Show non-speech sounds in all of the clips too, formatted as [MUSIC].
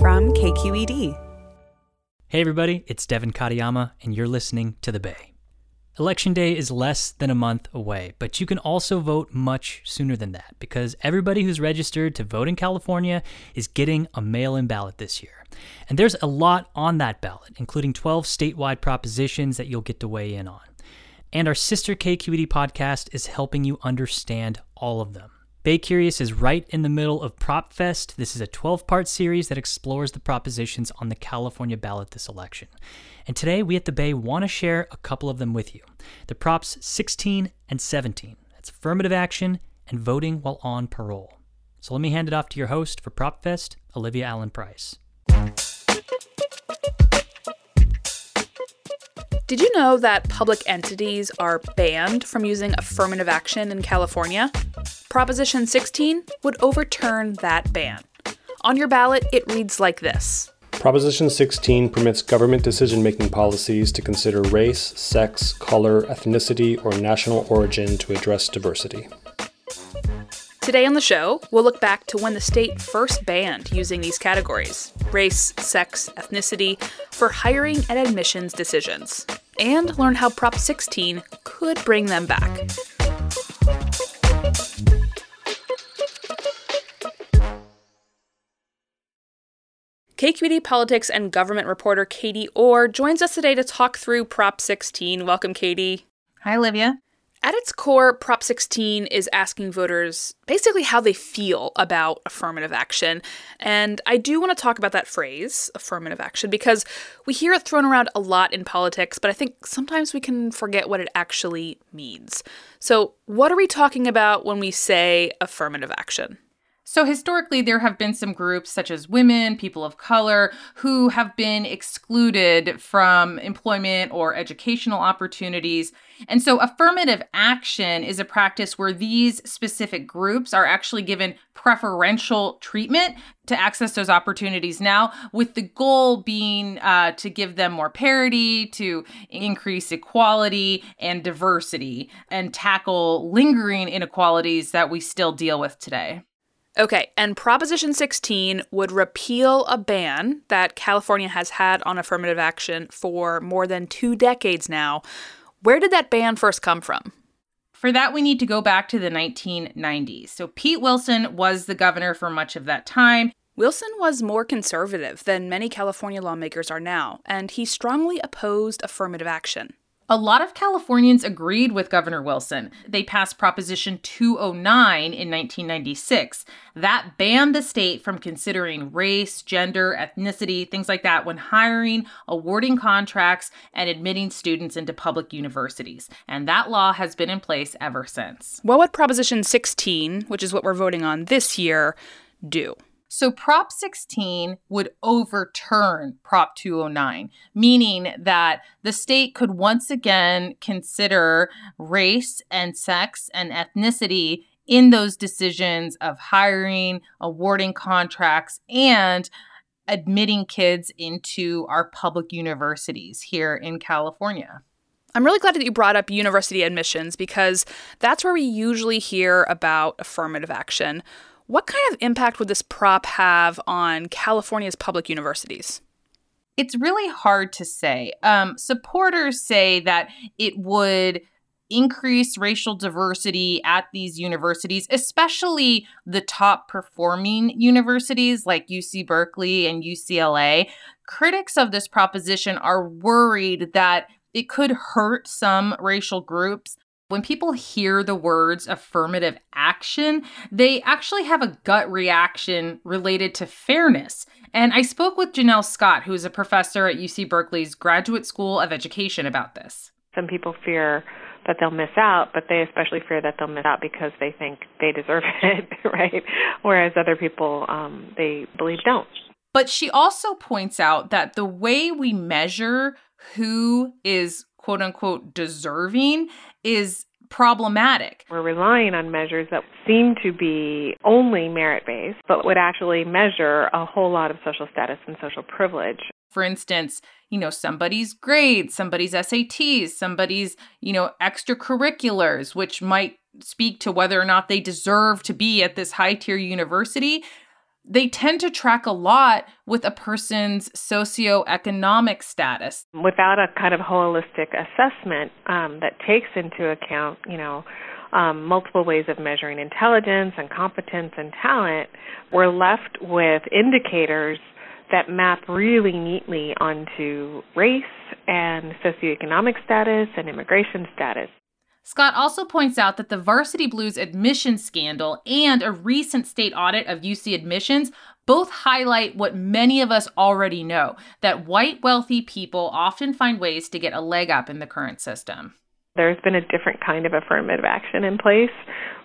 From KQED. Hey everybody, it's Devin Katayama, and you're listening to The Bay. Election Day is less than a month away, but you can also vote much sooner than that because everybody who's registered to vote in California is getting a mail in ballot this year. And there's a lot on that ballot, including 12 statewide propositions that you'll get to weigh in on. And our sister KQED podcast is helping you understand all of them. Bay Curious is right in the middle of Prop Fest. This is a 12 part series that explores the propositions on the California ballot this election. And today, we at the Bay want to share a couple of them with you the Props 16 and 17. That's affirmative action and voting while on parole. So let me hand it off to your host for Prop Fest, Olivia Allen Price. Did you know that public entities are banned from using affirmative action in California? Proposition 16 would overturn that ban. On your ballot, it reads like this Proposition 16 permits government decision making policies to consider race, sex, color, ethnicity, or national origin to address diversity. Today on the show, we'll look back to when the state first banned using these categories race, sex, ethnicity for hiring and admissions decisions, and learn how Prop 16 could bring them back. KQED politics and government reporter Katie Orr joins us today to talk through Prop 16. Welcome, Katie. Hi, Olivia. At its core, Prop 16 is asking voters basically how they feel about affirmative action. And I do want to talk about that phrase, affirmative action, because we hear it thrown around a lot in politics, but I think sometimes we can forget what it actually means. So, what are we talking about when we say affirmative action? So, historically, there have been some groups such as women, people of color, who have been excluded from employment or educational opportunities. And so, affirmative action is a practice where these specific groups are actually given preferential treatment to access those opportunities now, with the goal being uh, to give them more parity, to increase equality and diversity, and tackle lingering inequalities that we still deal with today. Okay, and Proposition 16 would repeal a ban that California has had on affirmative action for more than two decades now. Where did that ban first come from? For that, we need to go back to the 1990s. So, Pete Wilson was the governor for much of that time. Wilson was more conservative than many California lawmakers are now, and he strongly opposed affirmative action. A lot of Californians agreed with Governor Wilson. They passed Proposition 209 in 1996. That banned the state from considering race, gender, ethnicity, things like that when hiring, awarding contracts, and admitting students into public universities. And that law has been in place ever since. What would Proposition 16, which is what we're voting on this year, do? So Prop 16 would overturn Prop 209, meaning that the state could once again consider race and sex and ethnicity in those decisions of hiring, awarding contracts, and admitting kids into our public universities here in California. I'm really glad that you brought up university admissions because that's where we usually hear about affirmative action. What kind of impact would this prop have on California's public universities? It's really hard to say. Um, supporters say that it would increase racial diversity at these universities, especially the top performing universities like UC Berkeley and UCLA. Critics of this proposition are worried that it could hurt some racial groups. When people hear the words affirmative action, they actually have a gut reaction related to fairness. And I spoke with Janelle Scott, who is a professor at UC Berkeley's Graduate School of Education, about this. Some people fear that they'll miss out, but they especially fear that they'll miss out because they think they deserve [LAUGHS] it, right? Whereas other people, um, they believe don't. But she also points out that the way we measure who is quote unquote deserving is problematic. We're relying on measures that seem to be only merit based, but would actually measure a whole lot of social status and social privilege. For instance, you know, somebody's grades, somebody's SATs, somebody's, you know, extracurriculars, which might speak to whether or not they deserve to be at this high tier university they tend to track a lot with a person's socioeconomic status. Without a kind of holistic assessment um, that takes into account, you know, um, multiple ways of measuring intelligence and competence and talent, we're left with indicators that map really neatly onto race and socioeconomic status and immigration status. Scott also points out that the Varsity Blues admission scandal and a recent state audit of UC admissions both highlight what many of us already know that white wealthy people often find ways to get a leg up in the current system. There's been a different kind of affirmative action in place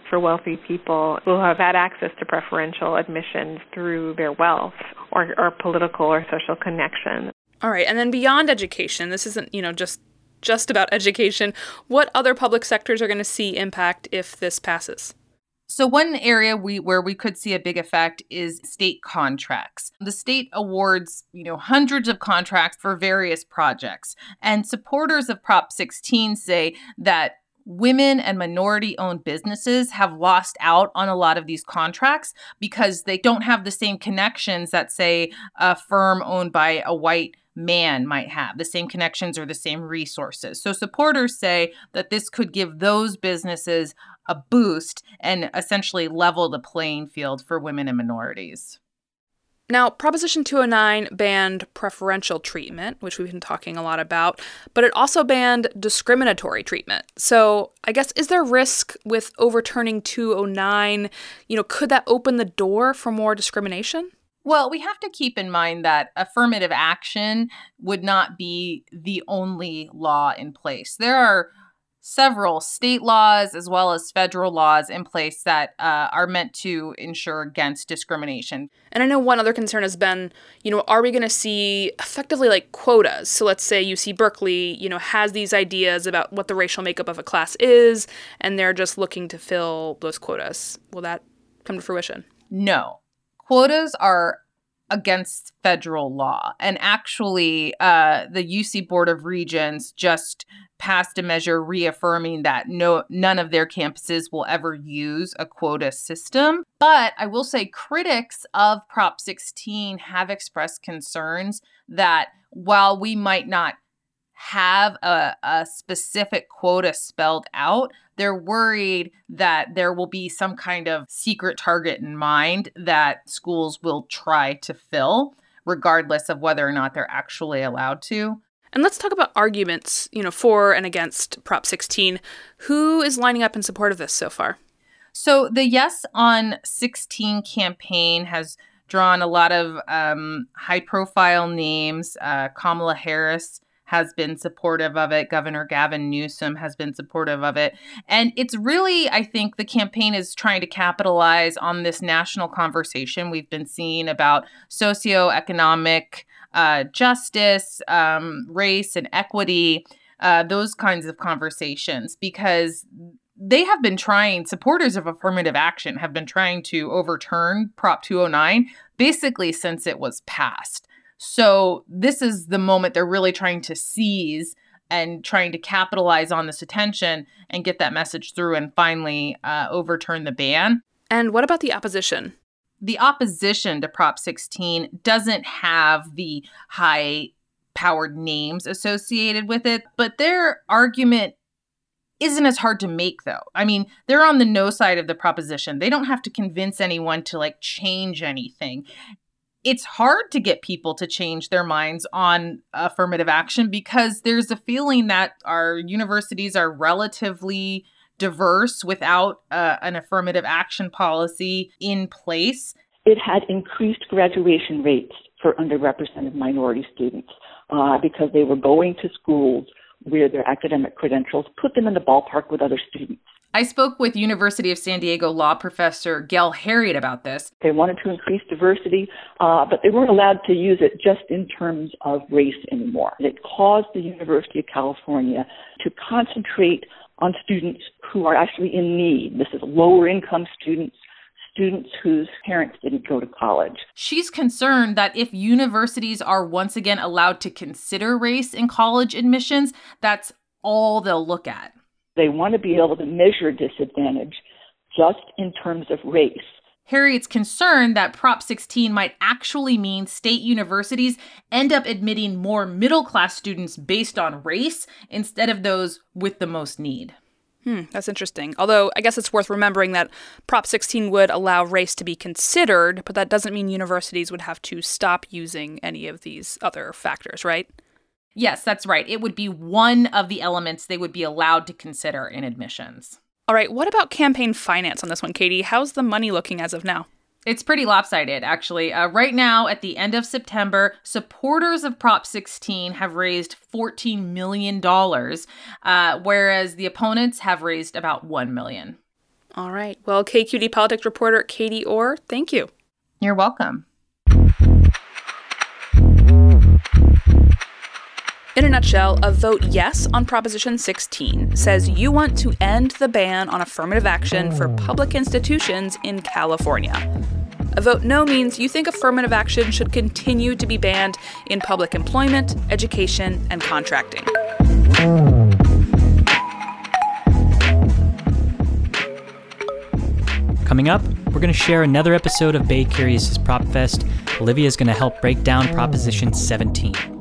for wealthy people who have had access to preferential admissions through their wealth or, or political or social connection. All right, and then beyond education, this isn't, you know, just just about education, what other public sectors are going to see impact if this passes? So one area we where we could see a big effect is state contracts. The state awards, you know, hundreds of contracts for various projects. And supporters of Prop 16 say that women and minority owned businesses have lost out on a lot of these contracts because they don't have the same connections that say a firm owned by a white man might have, the same connections or the same resources. So supporters say that this could give those businesses a boost and essentially level the playing field for women and minorities. Now, Proposition 209 banned preferential treatment, which we've been talking a lot about, but it also banned discriminatory treatment. So, I guess, is there risk with overturning 209? You know, could that open the door for more discrimination? Well, we have to keep in mind that affirmative action would not be the only law in place. There are several state laws as well as federal laws in place that uh, are meant to ensure against discrimination. And I know one other concern has been, you know, are we going to see effectively like quotas? So let's say UC Berkeley, you know, has these ideas about what the racial makeup of a class is, and they're just looking to fill those quotas. Will that come to fruition? No quotas are against federal law. And actually, uh, the UC Board of Regents just passed a measure reaffirming that no none of their campuses will ever use a quota system. But I will say critics of Prop 16 have expressed concerns that while we might not have a, a specific quota spelled out, they're worried that there will be some kind of secret target in mind that schools will try to fill, regardless of whether or not they're actually allowed to. And let's talk about arguments, you know, for and against Prop 16. Who is lining up in support of this so far? So the Yes on 16 campaign has drawn a lot of um, high profile names. Uh, Kamala Harris has been supportive of it. Governor Gavin Newsom has been supportive of it. And it's really, I think, the campaign is trying to capitalize on this national conversation we've been seeing about socioeconomic uh, justice, um, race, and equity, uh, those kinds of conversations, because they have been trying, supporters of affirmative action have been trying to overturn Prop 209 basically since it was passed. So this is the moment they're really trying to seize and trying to capitalize on this attention and get that message through and finally uh, overturn the ban. And what about the opposition? The opposition to Prop 16 doesn't have the high powered names associated with it, but their argument isn't as hard to make though. I mean, they're on the no side of the proposition. They don't have to convince anyone to like change anything. It's hard to get people to change their minds on affirmative action because there's a feeling that our universities are relatively diverse without uh, an affirmative action policy in place. It had increased graduation rates for underrepresented minority students uh, because they were going to schools where their academic credentials put them in the ballpark with other students. I spoke with University of San Diego law professor Gail Heriot about this. They wanted to increase diversity, uh, but they weren't allowed to use it just in terms of race anymore. It caused the University of California to concentrate on students who are actually in need. This is lower income students students whose parents didn't go to college. She's concerned that if universities are once again allowed to consider race in college admissions, that's all they'll look at. They want to be able to measure disadvantage just in terms of race. Heriot's concerned that Prop 16 might actually mean state universities end up admitting more middle class students based on race instead of those with the most need. Hmm, that's interesting. Although I guess it's worth remembering that Prop 16 would allow race to be considered, but that doesn't mean universities would have to stop using any of these other factors, right? Yes, that's right. It would be one of the elements they would be allowed to consider in admissions. All right, what about campaign finance on this one, Katie? How's the money looking as of now? It's pretty lopsided, actually. Uh, right now, at the end of September, supporters of Prop 16 have raised $14 million, uh, whereas the opponents have raised about 1 million. All right. Well, KQED politics reporter Katie Orr, thank you. You're welcome. In a nutshell, a vote yes on Proposition 16 says you want to end the ban on affirmative action for oh. public institutions in California. A vote no means you think affirmative action should continue to be banned in public employment, education, and contracting. Coming up, we're going to share another episode of Bay Curious's Prop Fest. Olivia is going to help break down Proposition 17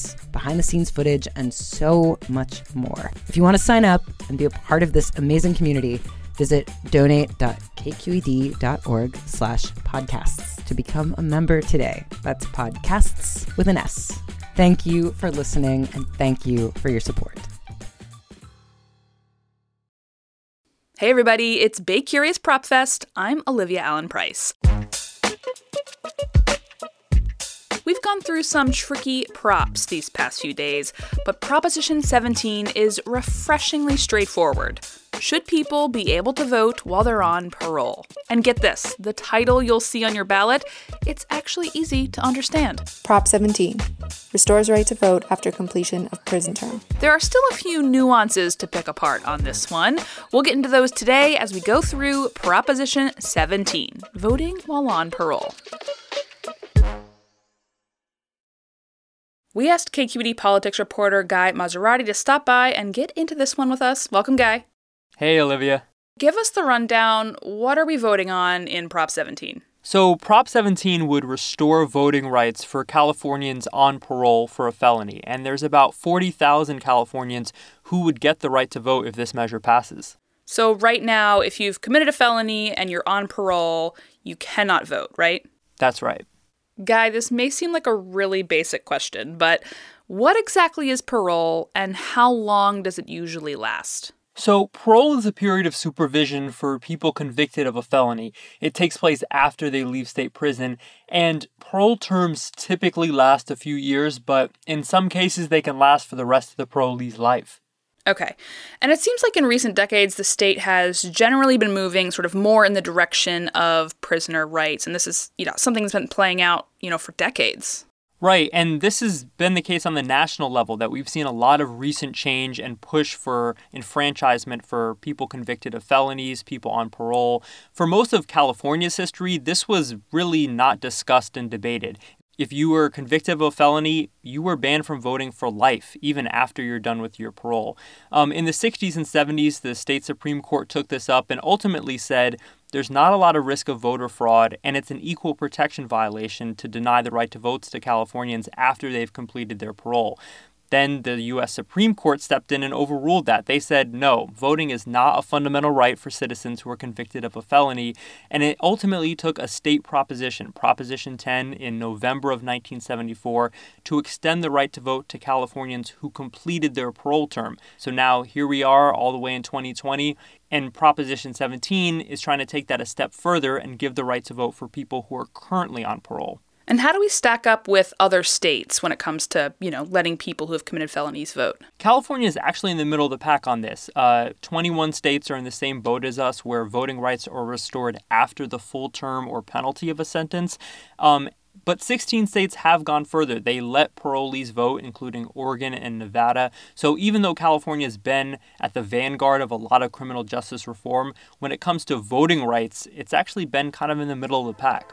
events, behind the scenes footage, and so much more. If you want to sign up and be a part of this amazing community, visit donate.kqed.org slash podcasts to become a member today. That's podcasts with an S. Thank you for listening and thank you for your support. Hey everybody, it's Bay Curious Prop Fest. I'm Olivia Allen Price. We've gone through some tricky props these past few days, but Proposition 17 is refreshingly straightforward. Should people be able to vote while they're on parole? And get this the title you'll see on your ballot, it's actually easy to understand. Prop 17 restores right to vote after completion of prison term. There are still a few nuances to pick apart on this one. We'll get into those today as we go through Proposition 17 voting while on parole. We asked KQED politics reporter Guy Marzorati to stop by and get into this one with us. Welcome, Guy. Hey, Olivia. Give us the rundown. What are we voting on in Prop 17? So, Prop 17 would restore voting rights for Californians on parole for a felony, and there's about 40,000 Californians who would get the right to vote if this measure passes. So, right now, if you've committed a felony and you're on parole, you cannot vote, right? That's right. Guy, this may seem like a really basic question, but what exactly is parole and how long does it usually last? So, parole is a period of supervision for people convicted of a felony. It takes place after they leave state prison, and parole terms typically last a few years, but in some cases they can last for the rest of the parolee's life. Okay. And it seems like in recent decades, the state has generally been moving sort of more in the direction of prisoner rights. And this is, you know, something that's been playing out, you know, for decades. Right, and this has been the case on the national level that we've seen a lot of recent change and push for enfranchisement for people convicted of felonies, people on parole. For most of California's history, this was really not discussed and debated. If you were convicted of a felony, you were banned from voting for life, even after you're done with your parole. Um, in the 60s and 70s, the state Supreme Court took this up and ultimately said there's not a lot of risk of voter fraud, and it's an equal protection violation to deny the right to votes to Californians after they've completed their parole. Then the U.S. Supreme Court stepped in and overruled that. They said, no, voting is not a fundamental right for citizens who are convicted of a felony. And it ultimately took a state proposition, Proposition 10, in November of 1974, to extend the right to vote to Californians who completed their parole term. So now here we are, all the way in 2020. And Proposition 17 is trying to take that a step further and give the right to vote for people who are currently on parole. And how do we stack up with other states when it comes to, you know, letting people who have committed felonies vote? California is actually in the middle of the pack on this. Uh, 21 states are in the same boat as us, where voting rights are restored after the full term or penalty of a sentence. Um, but 16 states have gone further. They let parolees vote, including Oregon and Nevada. So even though California has been at the vanguard of a lot of criminal justice reform, when it comes to voting rights, it's actually been kind of in the middle of the pack.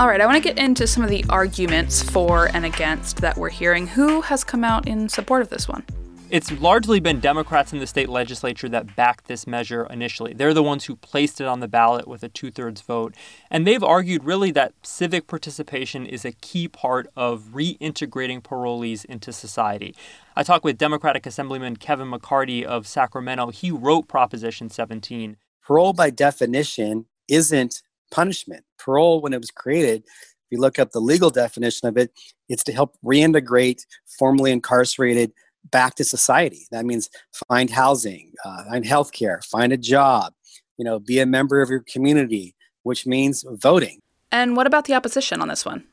All right, I want to get into some of the arguments for and against that we're hearing. Who has come out in support of this one? It's largely been Democrats in the state legislature that backed this measure initially. They're the ones who placed it on the ballot with a two thirds vote. And they've argued really that civic participation is a key part of reintegrating parolees into society. I talked with Democratic Assemblyman Kevin McCarty of Sacramento. He wrote Proposition 17. Parole, by definition, isn't punishment. Parole, when it was created, if you look up the legal definition of it, it's to help reintegrate formerly incarcerated back to society. That means find housing, uh, find health care, find a job, you know, be a member of your community, which means voting. And what about the opposition on this one?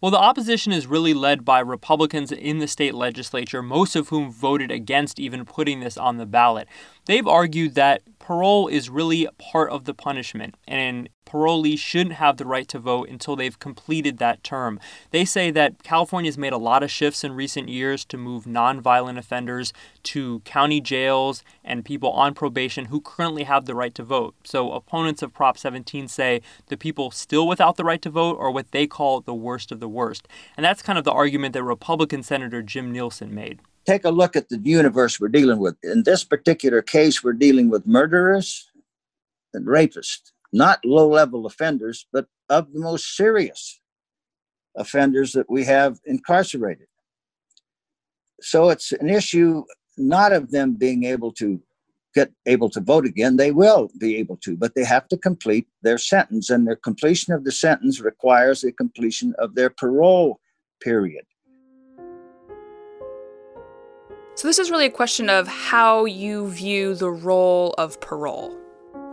Well, the opposition is really led by Republicans in the state legislature, most of whom voted against even putting this on the ballot. They've argued that parole is really part of the punishment, and parolees shouldn't have the right to vote until they've completed that term. They say that California's made a lot of shifts in recent years to move nonviolent offenders to county jails and people on probation who currently have the right to vote. So opponents of Prop 17 say the people still without the right to vote are what they call the worst of the worst. And that's kind of the argument that Republican Senator Jim Nielsen made take a look at the universe we're dealing with. In this particular case, we're dealing with murderers and rapists, not low level offenders, but of the most serious offenders that we have incarcerated. So it's an issue not of them being able to get able to vote again. They will be able to, but they have to complete their sentence, and their completion of the sentence requires the completion of their parole period. So, this is really a question of how you view the role of parole.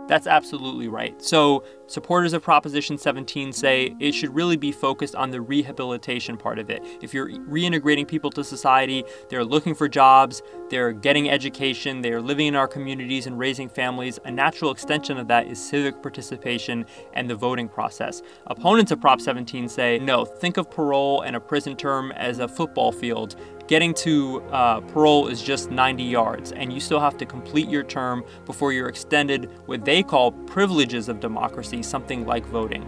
That's absolutely right. So, supporters of Proposition 17 say it should really be focused on the rehabilitation part of it. If you're reintegrating people to society, they're looking for jobs, they're getting education, they're living in our communities and raising families, a natural extension of that is civic participation and the voting process. Opponents of Prop 17 say no, think of parole and a prison term as a football field getting to uh, parole is just 90 yards, and you still have to complete your term before you're extended what they call privileges of democracy, something like voting.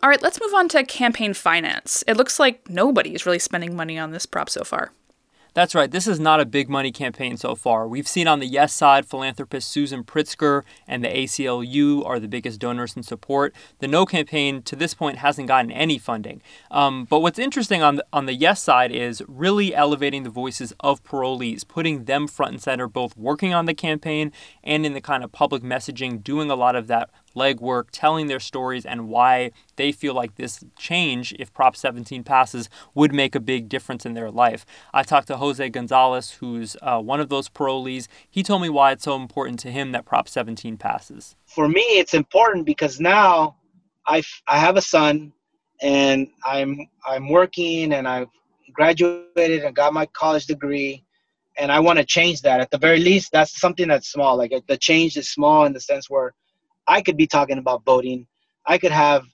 All right, let's move on to campaign finance. It looks like nobody is really spending money on this prop so far. That's right. This is not a big money campaign so far. We've seen on the yes side, philanthropist Susan Pritzker and the ACLU are the biggest donors in support. The no campaign to this point hasn't gotten any funding. Um, but what's interesting on the, on the yes side is really elevating the voices of parolees, putting them front and center, both working on the campaign and in the kind of public messaging, doing a lot of that legwork, telling their stories and why they feel like this change, if Prop 17 passes, would make a big difference in their life. I talked to Jose Gonzalez, who's uh, one of those parolees. He told me why it's so important to him that Prop 17 passes. For me, it's important because now I, I have a son and I'm I'm working and I've graduated and got my college degree and I want to change that. At the very least, that's something that's small. Like the change is small in the sense where I could be talking about voting. I could have,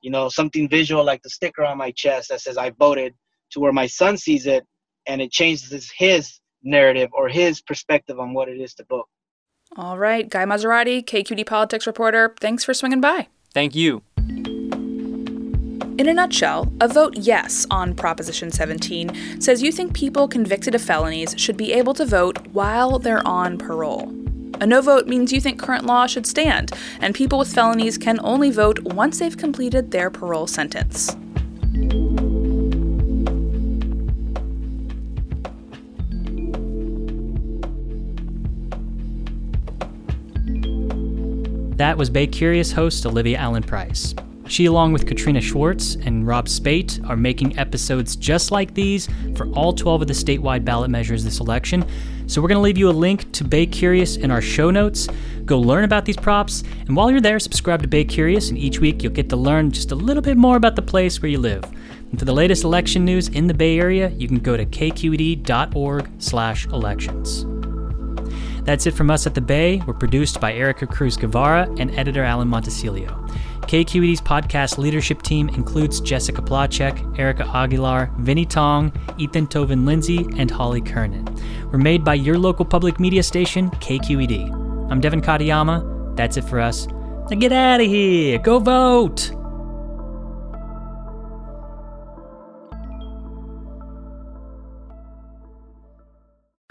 you know, something visual like the sticker on my chest that says I voted to where my son sees it and it changes his narrative or his perspective on what it is to vote. All right, Guy Marzorati, KQED politics reporter, thanks for swinging by. Thank you. In a nutshell, a vote yes on Proposition 17 says you think people convicted of felonies should be able to vote while they're on parole. A no vote means you think current law should stand, and people with felonies can only vote once they've completed their parole sentence. That was Bay Curious host Olivia Allen Price. She, along with Katrina Schwartz and Rob Speight, are making episodes just like these for all 12 of the statewide ballot measures this election. So, we're going to leave you a link to Bay Curious in our show notes. Go learn about these props, and while you're there, subscribe to Bay Curious, and each week you'll get to learn just a little bit more about the place where you live. And for the latest election news in the Bay Area, you can go to kqed.org/elections. That's it from us at the Bay. We're produced by Erica Cruz Guevara and editor Alan Montecillo. KQED's podcast leadership team includes Jessica Placzek, Erica Aguilar, Vinnee Tong, Ethan Toven Lindsey, and Holly Kernan. We're made by your local public media station, KQED. I'm Devin Katayama. That's it for us. Now get out of here. Go vote.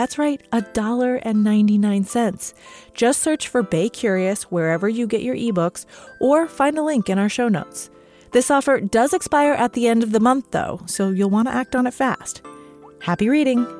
That's right, $1.99. Just search for Bay Curious wherever you get your ebooks or find a link in our show notes. This offer does expire at the end of the month, though, so you'll want to act on it fast. Happy reading!